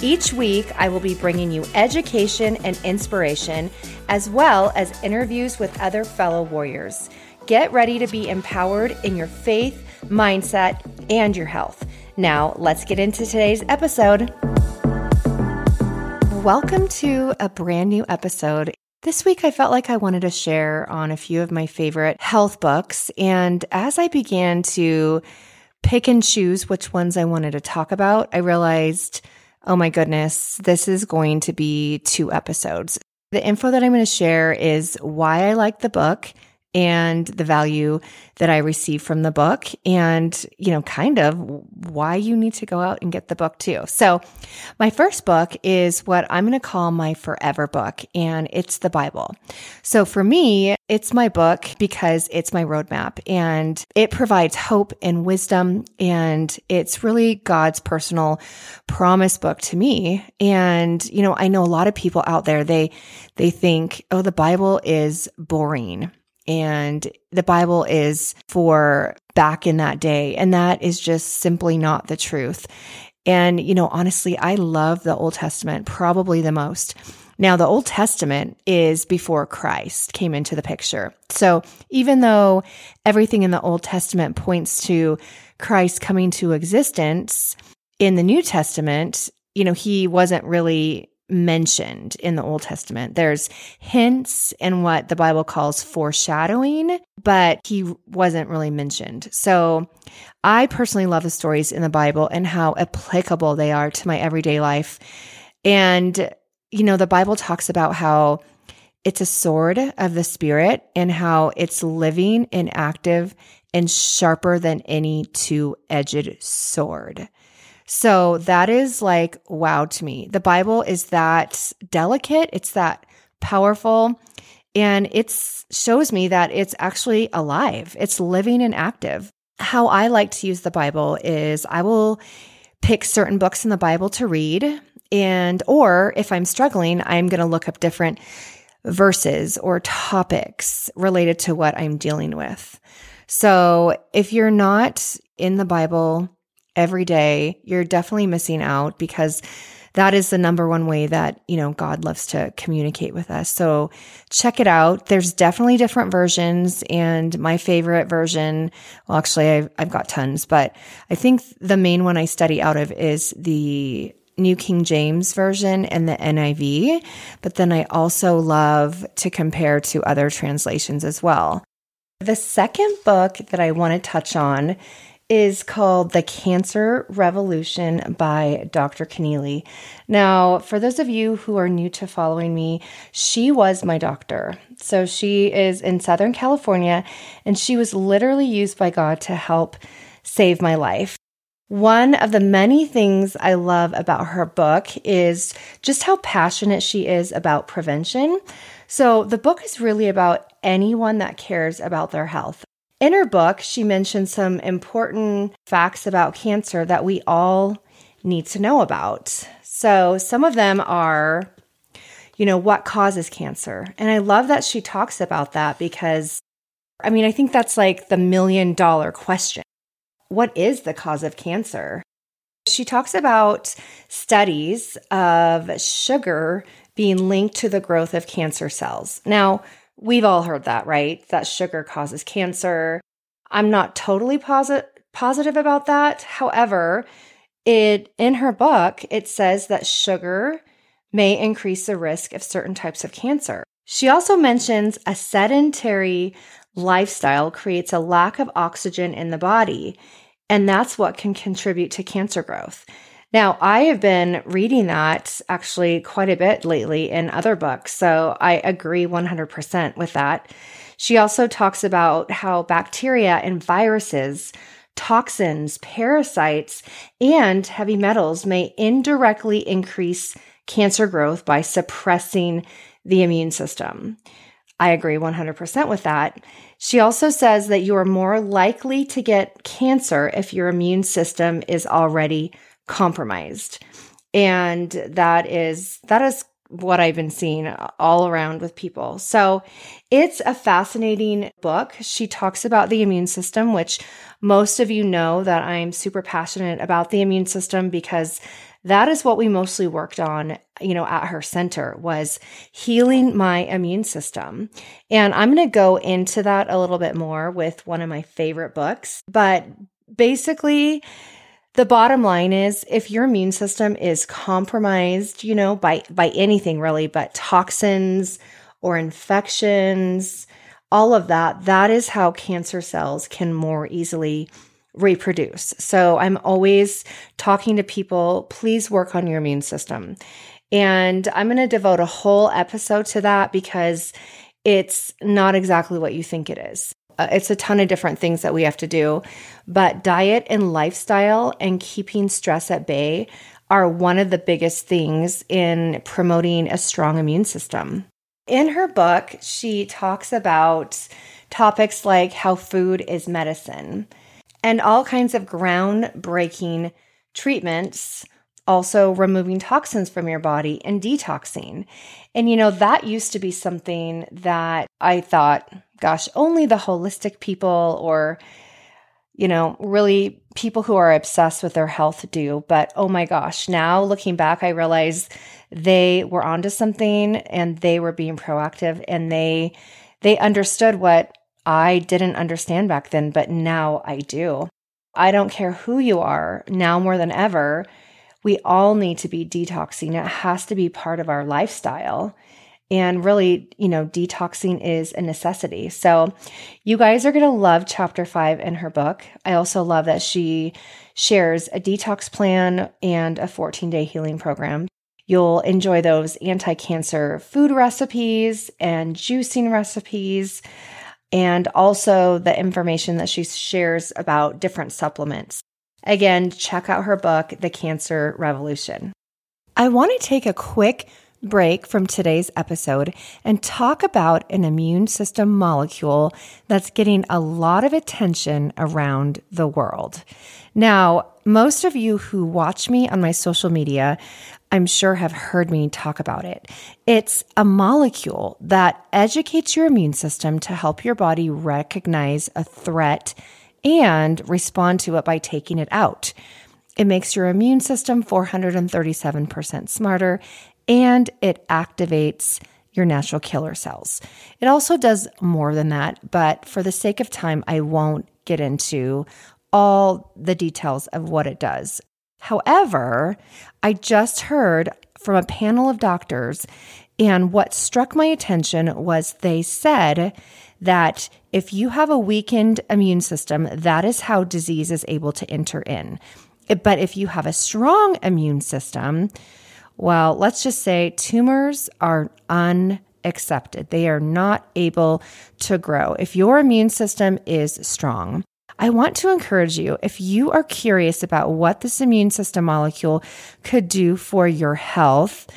Each week, I will be bringing you education and inspiration, as well as interviews with other fellow warriors. Get ready to be empowered in your faith, mindset, and your health. Now, let's get into today's episode. Welcome to a brand new episode. This week, I felt like I wanted to share on a few of my favorite health books. And as I began to pick and choose which ones I wanted to talk about, I realized oh my goodness, this is going to be two episodes. The info that I'm going to share is why I like the book and the value that I receive from the book and, you know, kind of why you need to go out and get the book too. So my first book is what I'm going to call my forever book and it's the Bible. So for me, it's my book because it's my roadmap and it provides hope and wisdom and it's really God's personal promise book to me. And, you know, I know a lot of people out there, they, they think, oh, the Bible is boring and the Bible is for back in that day. And that is just simply not the truth. And, you know, honestly, I love the Old Testament probably the most. Now, the Old Testament is before Christ came into the picture. So even though everything in the Old Testament points to Christ coming to existence, in the New Testament, you know, he wasn't really mentioned in the Old Testament. There's hints in what the Bible calls foreshadowing, but he wasn't really mentioned. So I personally love the stories in the Bible and how applicable they are to my everyday life. And, you know, the Bible talks about how it's a sword of the spirit and how it's living and active and sharper than any two edged sword. So that is like wow to me. The Bible is that delicate, it's that powerful, and it shows me that it's actually alive, it's living and active. How I like to use the Bible is I will pick certain books in the Bible to read and or if I'm struggling, I'm going to look up different verses or topics related to what I'm dealing with. So, if you're not in the Bible every day, you're definitely missing out because that is the number one way that, you know, God loves to communicate with us. So check it out. There's definitely different versions and my favorite version, well, actually I've, I've got tons, but I think the main one I study out of is the New King James Version and the NIV, but then I also love to compare to other translations as well. The second book that I want to touch on is called The Cancer Revolution by Dr. Connealy. Now, for those of you who are new to following me, she was my doctor. So she is in Southern California and she was literally used by God to help save my life. One of the many things I love about her book is just how passionate she is about prevention. So the book is really about anyone that cares about their health. In her book, she mentions some important facts about cancer that we all need to know about. So, some of them are, you know, what causes cancer? And I love that she talks about that because, I mean, I think that's like the million dollar question. What is the cause of cancer? She talks about studies of sugar being linked to the growth of cancer cells. Now, We've all heard that, right? That sugar causes cancer. I'm not totally posit- positive about that. However, it in her book, it says that sugar may increase the risk of certain types of cancer. She also mentions a sedentary lifestyle creates a lack of oxygen in the body, and that's what can contribute to cancer growth. Now, I have been reading that actually quite a bit lately in other books, so I agree 100% with that. She also talks about how bacteria and viruses, toxins, parasites, and heavy metals may indirectly increase cancer growth by suppressing the immune system. I agree 100% with that. She also says that you are more likely to get cancer if your immune system is already compromised. And that is that is what I've been seeing all around with people. So it's a fascinating book. She talks about the immune system, which most of you know that I'm super passionate about the immune system because that is what we mostly worked on, you know, at her center was healing my immune system. And I'm going to go into that a little bit more with one of my favorite books, but basically the bottom line is if your immune system is compromised, you know, by by anything really, but toxins or infections, all of that, that is how cancer cells can more easily reproduce. So I'm always talking to people, please work on your immune system. And I'm going to devote a whole episode to that because it's not exactly what you think it is. Uh, it's a ton of different things that we have to do, but diet and lifestyle and keeping stress at bay are one of the biggest things in promoting a strong immune system. In her book, she talks about topics like how food is medicine and all kinds of groundbreaking treatments also removing toxins from your body and detoxing. And you know, that used to be something that I thought, gosh, only the holistic people or, you know, really people who are obsessed with their health do. But oh my gosh, now looking back, I realize they were onto something and they were being proactive and they they understood what I didn't understand back then, but now I do. I don't care who you are, now more than ever we all need to be detoxing. It has to be part of our lifestyle. And really, you know, detoxing is a necessity. So, you guys are going to love chapter five in her book. I also love that she shares a detox plan and a 14 day healing program. You'll enjoy those anti cancer food recipes and juicing recipes, and also the information that she shares about different supplements. Again, check out her book, The Cancer Revolution. I want to take a quick break from today's episode and talk about an immune system molecule that's getting a lot of attention around the world. Now, most of you who watch me on my social media, I'm sure have heard me talk about it. It's a molecule that educates your immune system to help your body recognize a threat and respond to it by taking it out. It makes your immune system 437% smarter and it activates your natural killer cells. It also does more than that, but for the sake of time, I won't get into all the details of what it does. However, I just heard from a panel of doctors, and what struck my attention was they said that if you have a weakened immune system, that is how disease is able to enter in. But if you have a strong immune system, well, let's just say tumors are unaccepted. They are not able to grow. If your immune system is strong, I want to encourage you if you are curious about what this immune system molecule could do for your health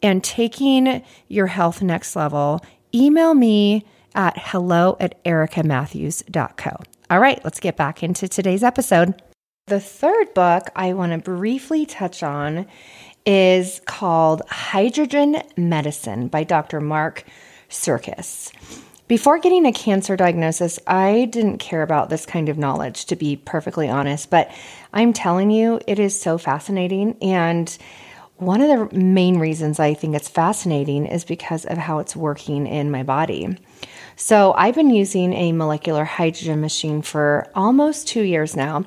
and taking your health next level, email me at hello at ericamatthews.co. All right, let's get back into today's episode. The third book I want to briefly touch on is called Hydrogen Medicine by Dr. Mark Sircus. Before getting a cancer diagnosis, I didn't care about this kind of knowledge, to be perfectly honest, but I'm telling you, it is so fascinating. And one of the main reasons I think it's fascinating is because of how it's working in my body. So I've been using a molecular hydrogen machine for almost two years now,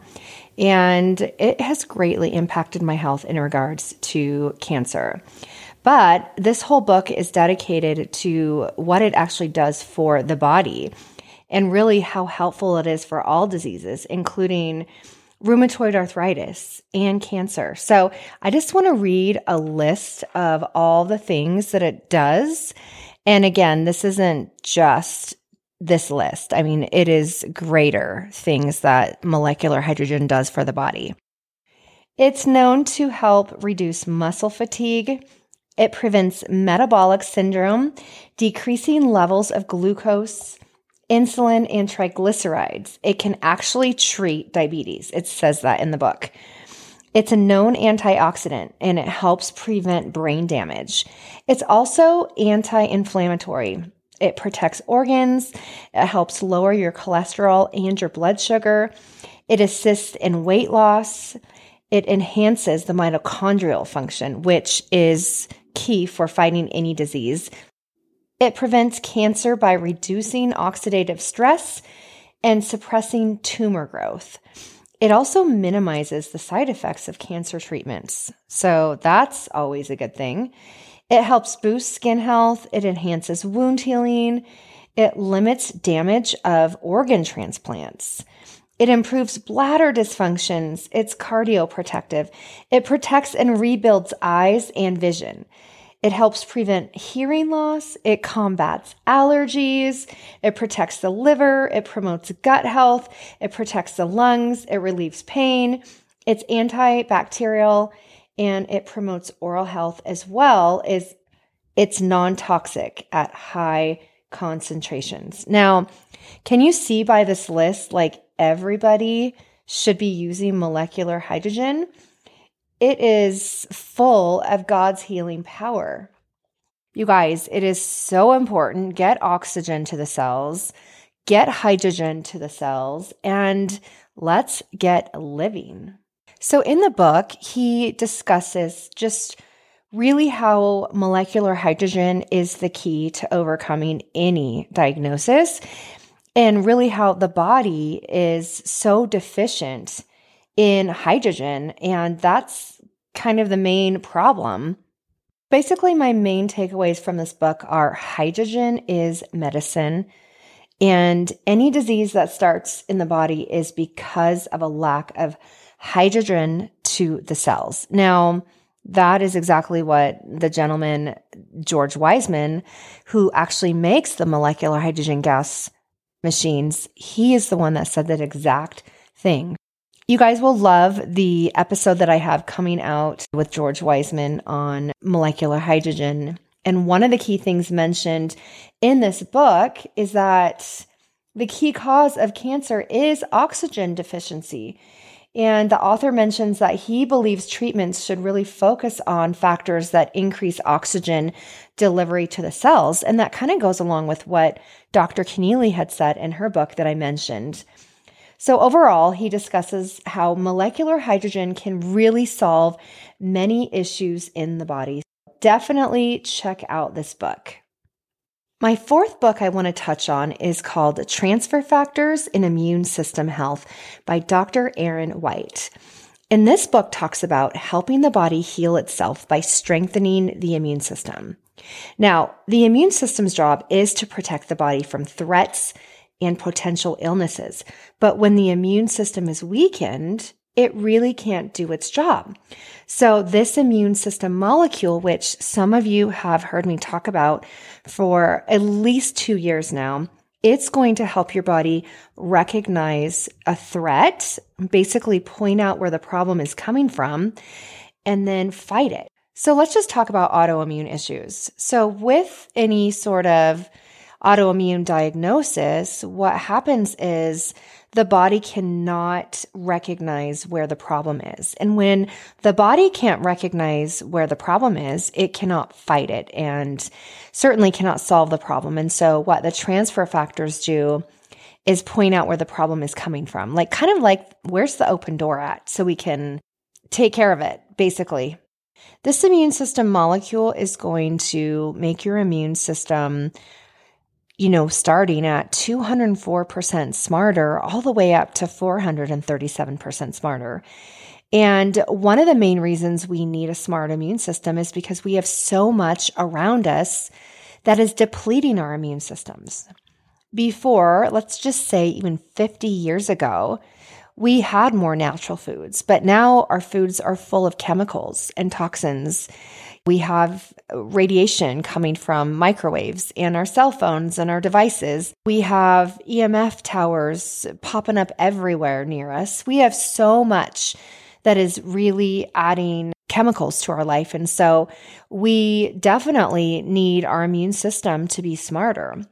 and it has greatly impacted my health in regards to cancer. But this whole book is dedicated to what it actually does for the body and really how helpful it is for all diseases, including rheumatoid arthritis and cancer. So I just want to read a list of all the things that it does and again, this isn't just this list. I mean, it is greater things that molecular hydrogen does for the body. It's known to help reduce muscle fatigue, It prevents metabolic syndrome, decreasing levels of glucose, insulin, and triglycerides. It can actually treat diabetes. It says that in the book. It's a known antioxidant and it helps prevent brain damage. It's also anti inflammatory. It protects organs, it helps lower your cholesterol and your blood sugar, it assists in weight loss, it enhances the mitochondrial function, which is key for fighting any disease. It prevents cancer by reducing oxidative stress and suppressing tumor growth. It also minimizes the side effects of cancer treatments. So that's always a good thing. It helps boost skin health, it enhances wound healing, it limits damage of organ transplants. It improves bladder dysfunctions. It's cardioprotective. It protects and rebuilds eyes and vision. It helps prevent hearing loss. It combats allergies. It protects the liver. It promotes gut health. It protects the lungs. It relieves pain. It's antibacterial and it promotes oral health as well as it's non-toxic at high concentrations. Now, can you see by this list like everybody should be using molecular hydrogen? It is full of God's healing power. You guys, it is so important. Get oxygen to the cells, get hydrogen to the cells, and let's get living. So, in the book, he discusses just really how molecular hydrogen is the key to overcoming any diagnosis, and really how the body is so deficient in hydrogen. And that's kind of the main problem. Basically, my main takeaways from this book are hydrogen is medicine. And any disease that starts in the body is because of a lack of hydrogen to the cells. Now, that is exactly what the gentleman, George Wiseman, who actually makes the molecular hydrogen gas machines, he is the one that said that exact thing. You guys will love the episode that I have coming out with George Wiseman on molecular hydrogen. And one of the key things mentioned in this book is that the key cause of cancer is oxygen deficiency. And the author mentions that he believes treatments should really focus on factors that increase oxygen delivery to the cells. And that kind of goes along with what Dr. Connealy had said in her book that I mentioned. So, overall, he discusses how molecular hydrogen can really solve many issues in the body. Definitely check out this book. My fourth book I want to touch on is called Transfer Factors in Immune System Health by Dr. Aaron White. And this book talks about helping the body heal itself by strengthening the immune system. Now, the immune system's job is to protect the body from threats and potential illnesses. But when the immune system is weakened, it really can't do its job. So this immune system molecule, which some of you have heard me talk about for at least two years now, it's going to help your body recognize a threat, basically point out where the problem is coming from, and then fight it. So let's just talk about autoimmune issues. So with any sort of autoimmune diagnosis, what happens is the body cannot recognize where the problem is. And when the body can't recognize where the problem is, it cannot fight it and certainly cannot solve the problem. And so what the transfer factors do is point out where the problem is coming from. Like kind of like where's the open door at so we can take care of it, basically. This immune system molecule is going to make your immune system you know, starting at 204% smarter all the way up to 437% smarter. And one of the main reasons we need a smart immune system is because we have so much around us that is depleting our immune systems. Before, let's just say even 50 years ago, we had more natural foods, but now our foods are full of chemicals and toxins we have radiation coming from microwaves and our cell phones and our devices. We have EMF towers popping up everywhere near us. We have so much that is really adding chemicals to our life. And so we definitely need our immune system to be smarter.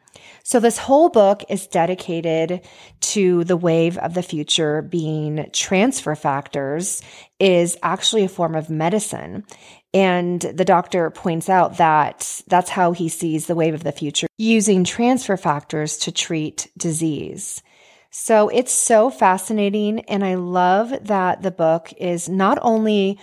So this whole book is dedicated to the wave of the future being transfer factors is actually a form of medicine. And the doctor points out that that's how he sees the wave of the future using transfer factors to treat disease. So it's so fascinating. And I love that the book is not only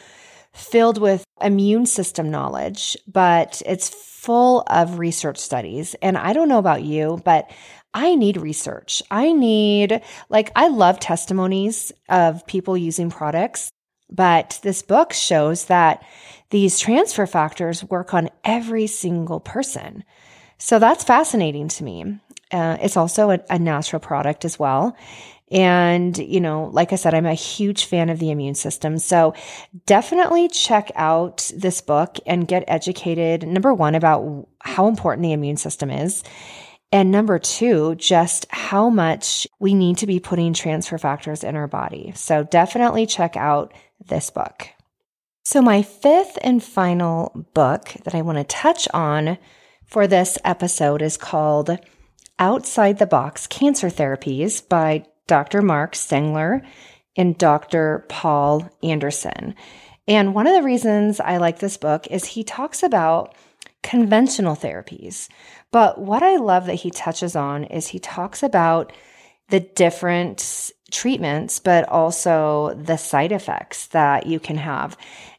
filled with immune system knowledge, but it's full of research studies. And I don't know about you, but I need research. I need, like, I love testimonies of people using products, but this book shows that these transfer factors work on every single person. So that's fascinating to me. Uh, it's also a, a natural product as well. And, you know, like I said, I'm a huge fan of the immune system. So definitely check out this book and get educated. Number one, about how important the immune system is. And number two, just how much we need to be putting transfer factors in our body. So definitely check out this book. So, my fifth and final book that I want to touch on for this episode is called Outside the Box Cancer Therapies by Dr. Mark Stengler and Dr. Paul Anderson. And one of the reasons I like this book is he talks about conventional therapies. But what I love that he touches on is he talks about the different treatments, but also the side effects that you can have.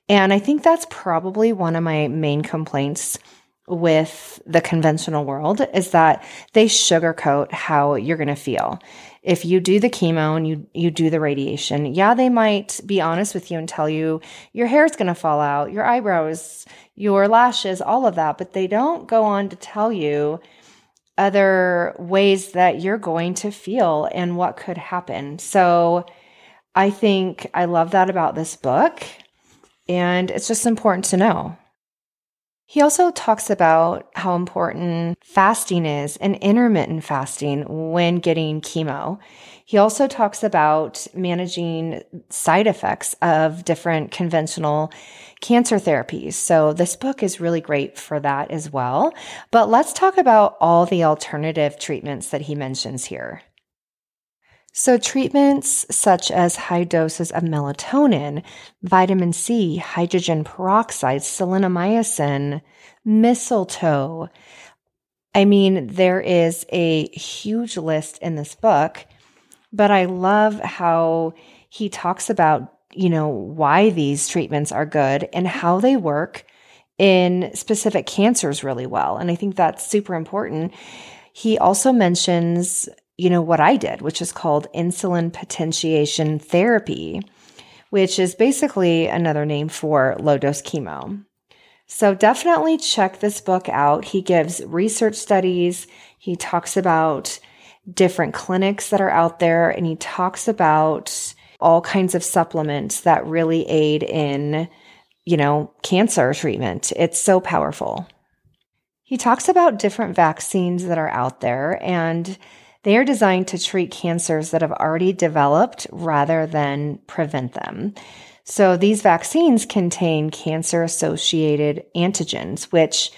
And I think that's probably one of my main complaints with the conventional world is that they sugarcoat how you're going to feel. If you do the chemo and you you do the radiation, yeah, they might be honest with you and tell you your hair's going to fall out, your eyebrows, your lashes, all of that, but they don't go on to tell you other ways that you're going to feel and what could happen. So I think I love that about this book and it's just important to know. He also talks about how important fasting is and intermittent fasting when getting chemo. He also talks about managing side effects of different conventional cancer therapies. So this book is really great for that as well. But let's talk about all the alternative treatments that he mentions here. So, treatments such as high doses of melatonin, vitamin C, hydrogen peroxide, seleniumycin, mistletoe. I mean, there is a huge list in this book, but I love how he talks about, you know, why these treatments are good and how they work in specific cancers really well. And I think that's super important. He also mentions you know, what I did, which is called insulin potentiation therapy, which is basically another name for low dose chemo. So definitely check this book out. He gives research studies. He talks about different clinics that are out there and he talks about all kinds of supplements that really aid in, you know, cancer treatment. It's so powerful. He talks about different vaccines that are out there and they are designed to treat cancers that have already developed rather than prevent them. So these vaccines contain cancer associated antigens, which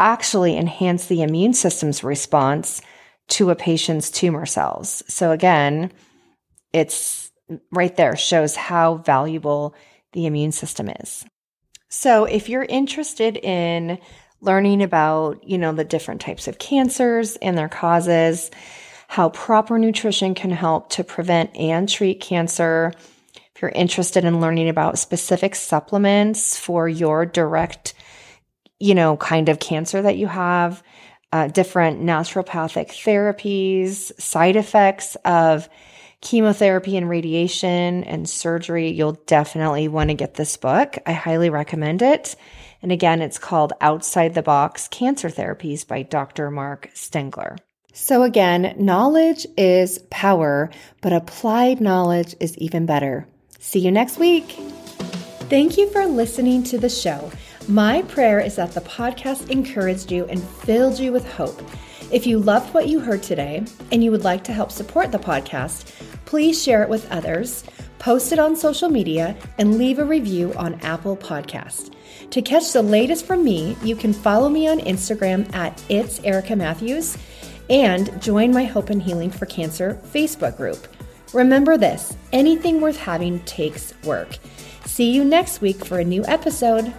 actually enhance the immune system's response to a patient's tumor cells. So again, it's right there shows how valuable the immune system is. So if you're interested in learning about, you know, the different types of cancers and their causes, how proper nutrition can help to prevent and treat cancer. If you're interested in learning about specific supplements for your direct, you know, kind of cancer that you have, uh, different naturopathic therapies, side effects of chemotherapy and radiation and surgery, you'll definitely want to get this book. I highly recommend it. And again, it's called Outside the Box Cancer Therapies by Dr. Mark Stengler. So again, knowledge is power, but applied knowledge is even better. See you next week. Thank you for listening to the show. My prayer is that the podcast encouraged you and filled you with hope. If you loved what you heard today and you would like to help support the podcast, please share it with others post it on social media, and leave a review on Apple Podcast. To catch the latest from me, you can follow me on Instagram at It's Erica Matthews and join my Hope and Healing for Cancer Facebook group. Remember this anything worth having takes work. See you next week for a new episode.